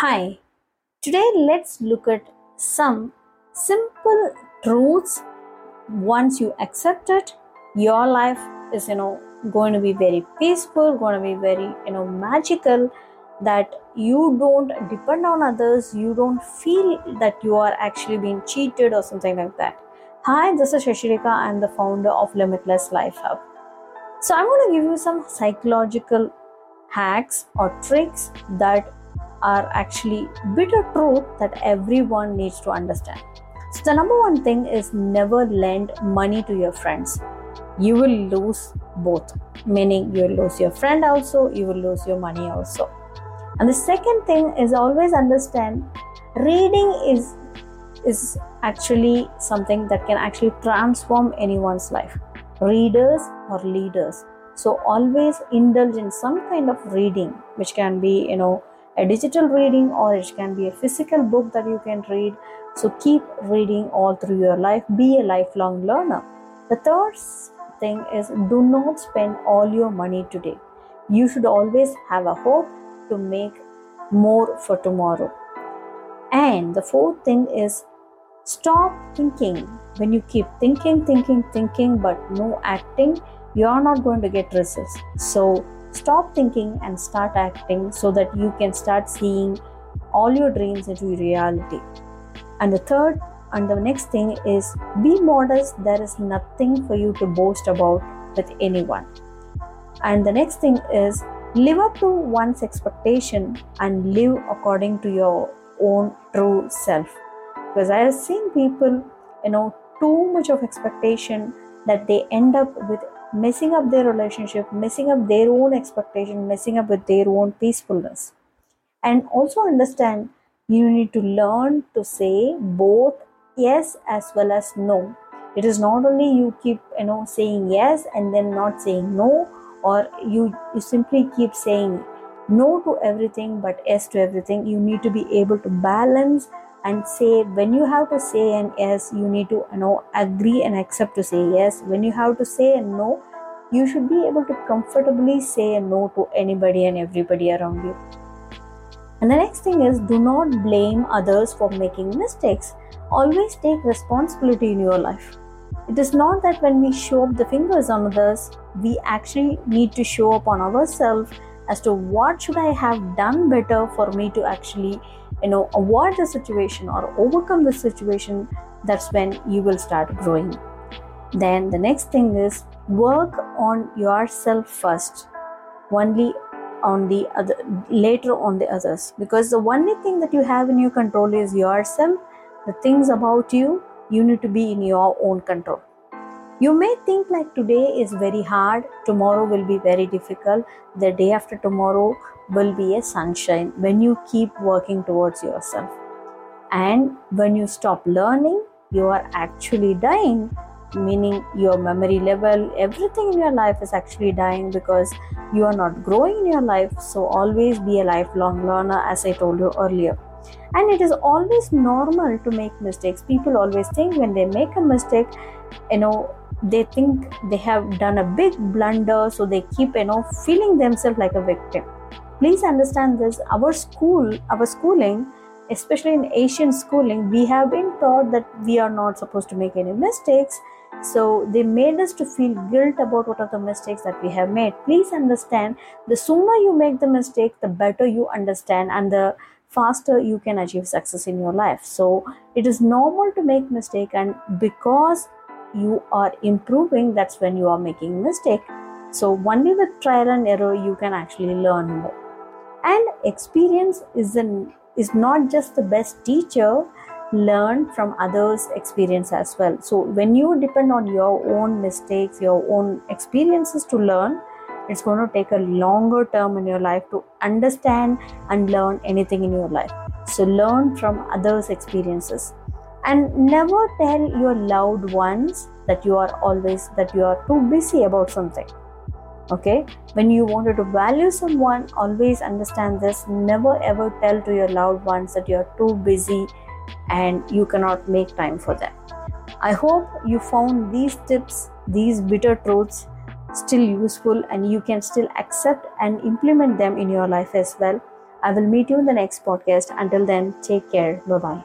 Hi, today let's look at some simple truths. Once you accept it, your life is, you know, going to be very peaceful, going to be very, you know, magical. That you don't depend on others, you don't feel that you are actually being cheated or something like that. Hi, this is Sasirekha. I'm the founder of Limitless Life Hub. So, I'm going to give you some psychological hacks or tricks that are actually bitter truth that everyone needs to understand. So the number one thing is never lend money to your friends. You will lose both, meaning you will lose your friend also, you will lose your money also. And the second thing is always understand reading is is actually something that can actually transform anyone's life. Readers or leaders. So always indulge in some kind of reading, which can be, you know, a digital reading or it can be a physical book that you can read. So keep reading all through your life. Be a lifelong learner. The third thing is do not spend all your money today. You should always have a hope to make more for tomorrow. And the fourth thing is stop thinking. When you keep thinking, thinking, thinking, but no acting, you are not going to get results. So Stop thinking and start acting so that you can start seeing all your dreams into reality. And the third and the next thing is be modest. There is nothing for you to boast about with anyone. And the next thing is live up to one's expectation and live according to your own true self. Because I have seen people, you know, too much of expectation that they end up with messing up their relationship, messing up their own expectation, messing up with their own peacefulness. And also understand you need to learn to say both yes as well as no. It is not only you keep you know saying yes and then not saying no, or you, you simply keep saying no to everything but yes to everything. You need to be able to balance and say when you have to say an yes you need to you know agree and accept to say yes. When you have to say a no you should be able to comfortably say a no to anybody and everybody around you. And the next thing is do not blame others for making mistakes. Always take responsibility in your life. It is not that when we show up the fingers on others we actually need to show up on ourselves as to what should i have done better for me to actually you know avoid the situation or overcome the situation that's when you will start growing. Then the next thing is work on yourself first only on the other later on the others. Because the only thing that you have in your control is yourself. The things about you you need to be in your own control you may think like today is very hard, tomorrow will be very difficult, the day after tomorrow will be a sunshine when you keep working towards yourself. And when you stop learning, you are actually dying, meaning your memory level, everything in your life is actually dying because you are not growing in your life. So, always be a lifelong learner, as I told you earlier and it is always normal to make mistakes people always think when they make a mistake you know they think they have done a big blunder so they keep you know feeling themselves like a victim. Please understand this our school our schooling especially in asian schooling we have been taught that we are not supposed to make any mistakes. So they made us to feel guilt about what are the mistakes that we have made. Please understand the sooner you make the mistake the better you understand and the faster you can achieve success in your life. So it is normal to make mistake and because you are improving that's when you are making mistake. So only with trial and error you can actually learn more. And experience is an is not just the best teacher learn from others experience as well. So when you depend on your own mistakes your own experiences to learn it's going to take a longer term in your life to understand and learn anything in your life. So learn from others experiences and never tell your loved ones that you are always that you are too busy about something okay when you wanted to value someone always understand this never ever tell to your loved ones that you are too busy and you cannot make time for them i hope you found these tips these bitter truths still useful and you can still accept and implement them in your life as well I will meet you in the next podcast. Until then, take care. Bye bye.